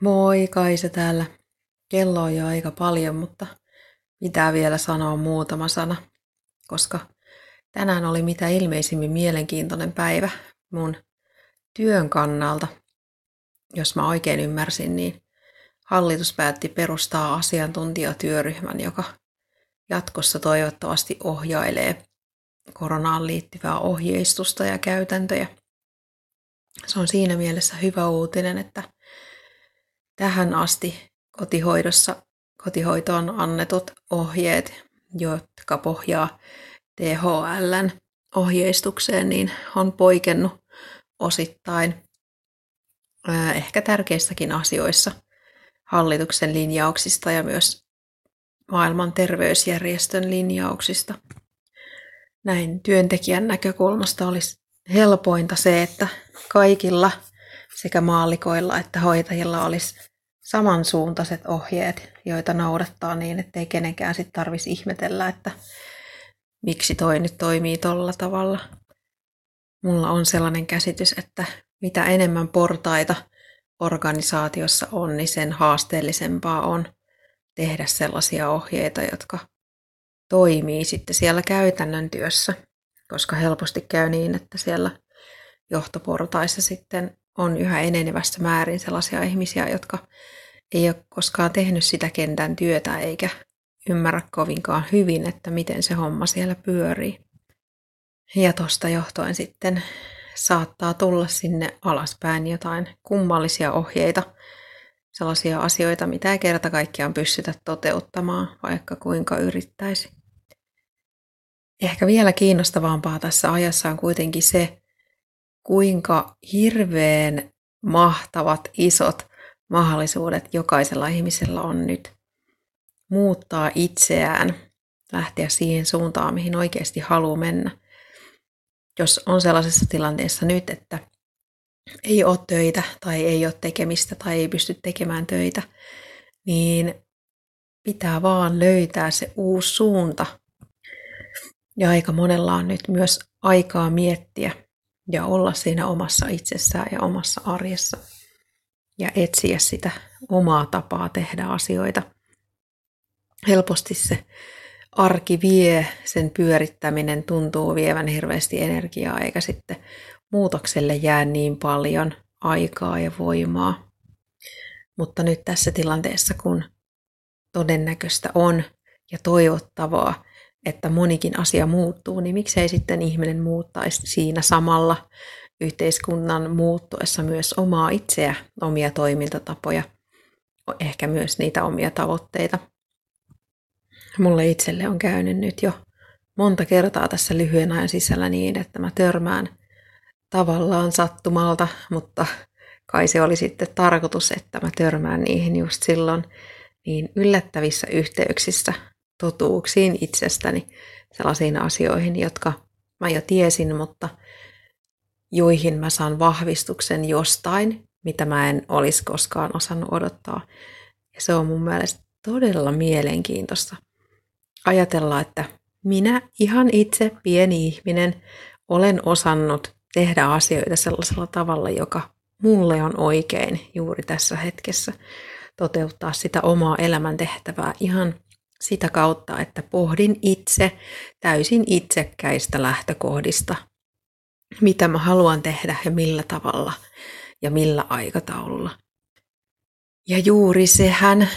Moi Kaisa täällä. Kello on jo aika paljon, mutta pitää vielä sanoa muutama sana, koska tänään oli mitä ilmeisimmin mielenkiintoinen päivä mun työn kannalta. Jos mä oikein ymmärsin, niin hallitus päätti perustaa asiantuntijatyöryhmän, joka jatkossa toivottavasti ohjailee koronaan liittyvää ohjeistusta ja käytäntöjä. Se on siinä mielessä hyvä uutinen, että tähän asti kotihoidossa kotihoitoon annetut ohjeet, jotka pohjaa THLn ohjeistukseen, niin on poikennut osittain ehkä tärkeissäkin asioissa hallituksen linjauksista ja myös maailman terveysjärjestön linjauksista. Näin työntekijän näkökulmasta olisi helpointa se, että kaikilla sekä maalikoilla että hoitajilla olisi samansuuntaiset ohjeet, joita noudattaa niin, ettei kenenkään sitten tarvitsisi ihmetellä, että miksi toi nyt toimii tolla tavalla. Mulla on sellainen käsitys, että mitä enemmän portaita organisaatiossa on, niin sen haasteellisempaa on tehdä sellaisia ohjeita, jotka toimii sitten siellä käytännön työssä, koska helposti käy niin, että siellä johtoportaissa sitten on yhä enenevässä määrin sellaisia ihmisiä, jotka ei ole koskaan tehnyt sitä kentän työtä eikä ymmärrä kovinkaan hyvin, että miten se homma siellä pyörii. Ja tuosta johtuen sitten saattaa tulla sinne alaspäin jotain kummallisia ohjeita, sellaisia asioita, mitä ei kerta kaikkiaan pystytä toteuttamaan, vaikka kuinka yrittäisi. Ehkä vielä kiinnostavampaa tässä ajassa on kuitenkin se, kuinka hirveän mahtavat, isot mahdollisuudet jokaisella ihmisellä on nyt muuttaa itseään, lähteä siihen suuntaan, mihin oikeasti haluaa mennä. Jos on sellaisessa tilanteessa nyt, että ei ole töitä tai ei ole tekemistä tai ei pysty tekemään töitä, niin pitää vaan löytää se uusi suunta. Ja aika monella on nyt myös aikaa miettiä ja olla siinä omassa itsessään ja omassa arjessa ja etsiä sitä omaa tapaa tehdä asioita. Helposti se arki vie, sen pyörittäminen tuntuu vievän hirveästi energiaa, eikä sitten muutokselle jää niin paljon aikaa ja voimaa. Mutta nyt tässä tilanteessa, kun todennäköistä on ja toivottavaa, että monikin asia muuttuu, niin miksei sitten ihminen muuttaisi siinä samalla yhteiskunnan muuttuessa myös omaa itseä, omia toimintatapoja, ehkä myös niitä omia tavoitteita. Mulle itselle on käynyt nyt jo monta kertaa tässä lyhyen ajan sisällä niin, että mä törmään tavallaan sattumalta, mutta kai se oli sitten tarkoitus, että mä törmään niihin just silloin niin yllättävissä yhteyksissä totuuksiin itsestäni, sellaisiin asioihin, jotka mä jo tiesin, mutta joihin mä saan vahvistuksen jostain, mitä mä en olisi koskaan osannut odottaa. Ja se on mun mielestä todella mielenkiintoista ajatella, että minä ihan itse, pieni ihminen, olen osannut tehdä asioita sellaisella tavalla, joka mulle on oikein juuri tässä hetkessä. Toteuttaa sitä omaa elämäntehtävää ihan sitä kautta, että pohdin itse täysin itsekkäistä lähtökohdista mitä mä haluan tehdä ja millä tavalla ja millä aikataululla. Ja juuri sehän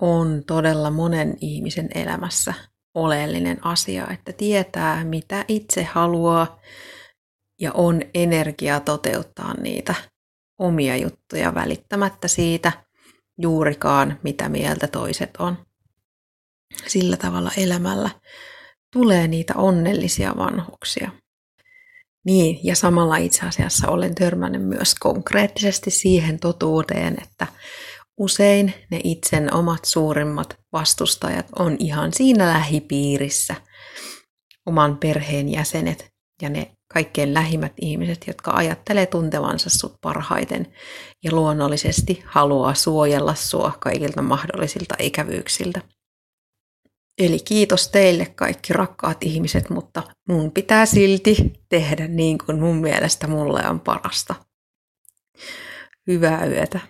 on todella monen ihmisen elämässä oleellinen asia, että tietää mitä itse haluaa ja on energiaa toteuttaa niitä omia juttuja välittämättä siitä juurikaan, mitä mieltä toiset on. Sillä tavalla elämällä tulee niitä onnellisia vanhuksia. Niin, ja samalla itse asiassa olen törmännyt myös konkreettisesti siihen totuuteen, että usein ne itsen omat suurimmat vastustajat on ihan siinä lähipiirissä, oman perheen jäsenet ja ne kaikkein lähimmät ihmiset, jotka ajattelee tuntevansa sut parhaiten ja luonnollisesti haluaa suojella sua kaikilta mahdollisilta ikävyyksiltä. Eli kiitos teille kaikki rakkaat ihmiset, mutta mun pitää silti tehdä niin kuin mun mielestä mulle on parasta. Hyvää yötä.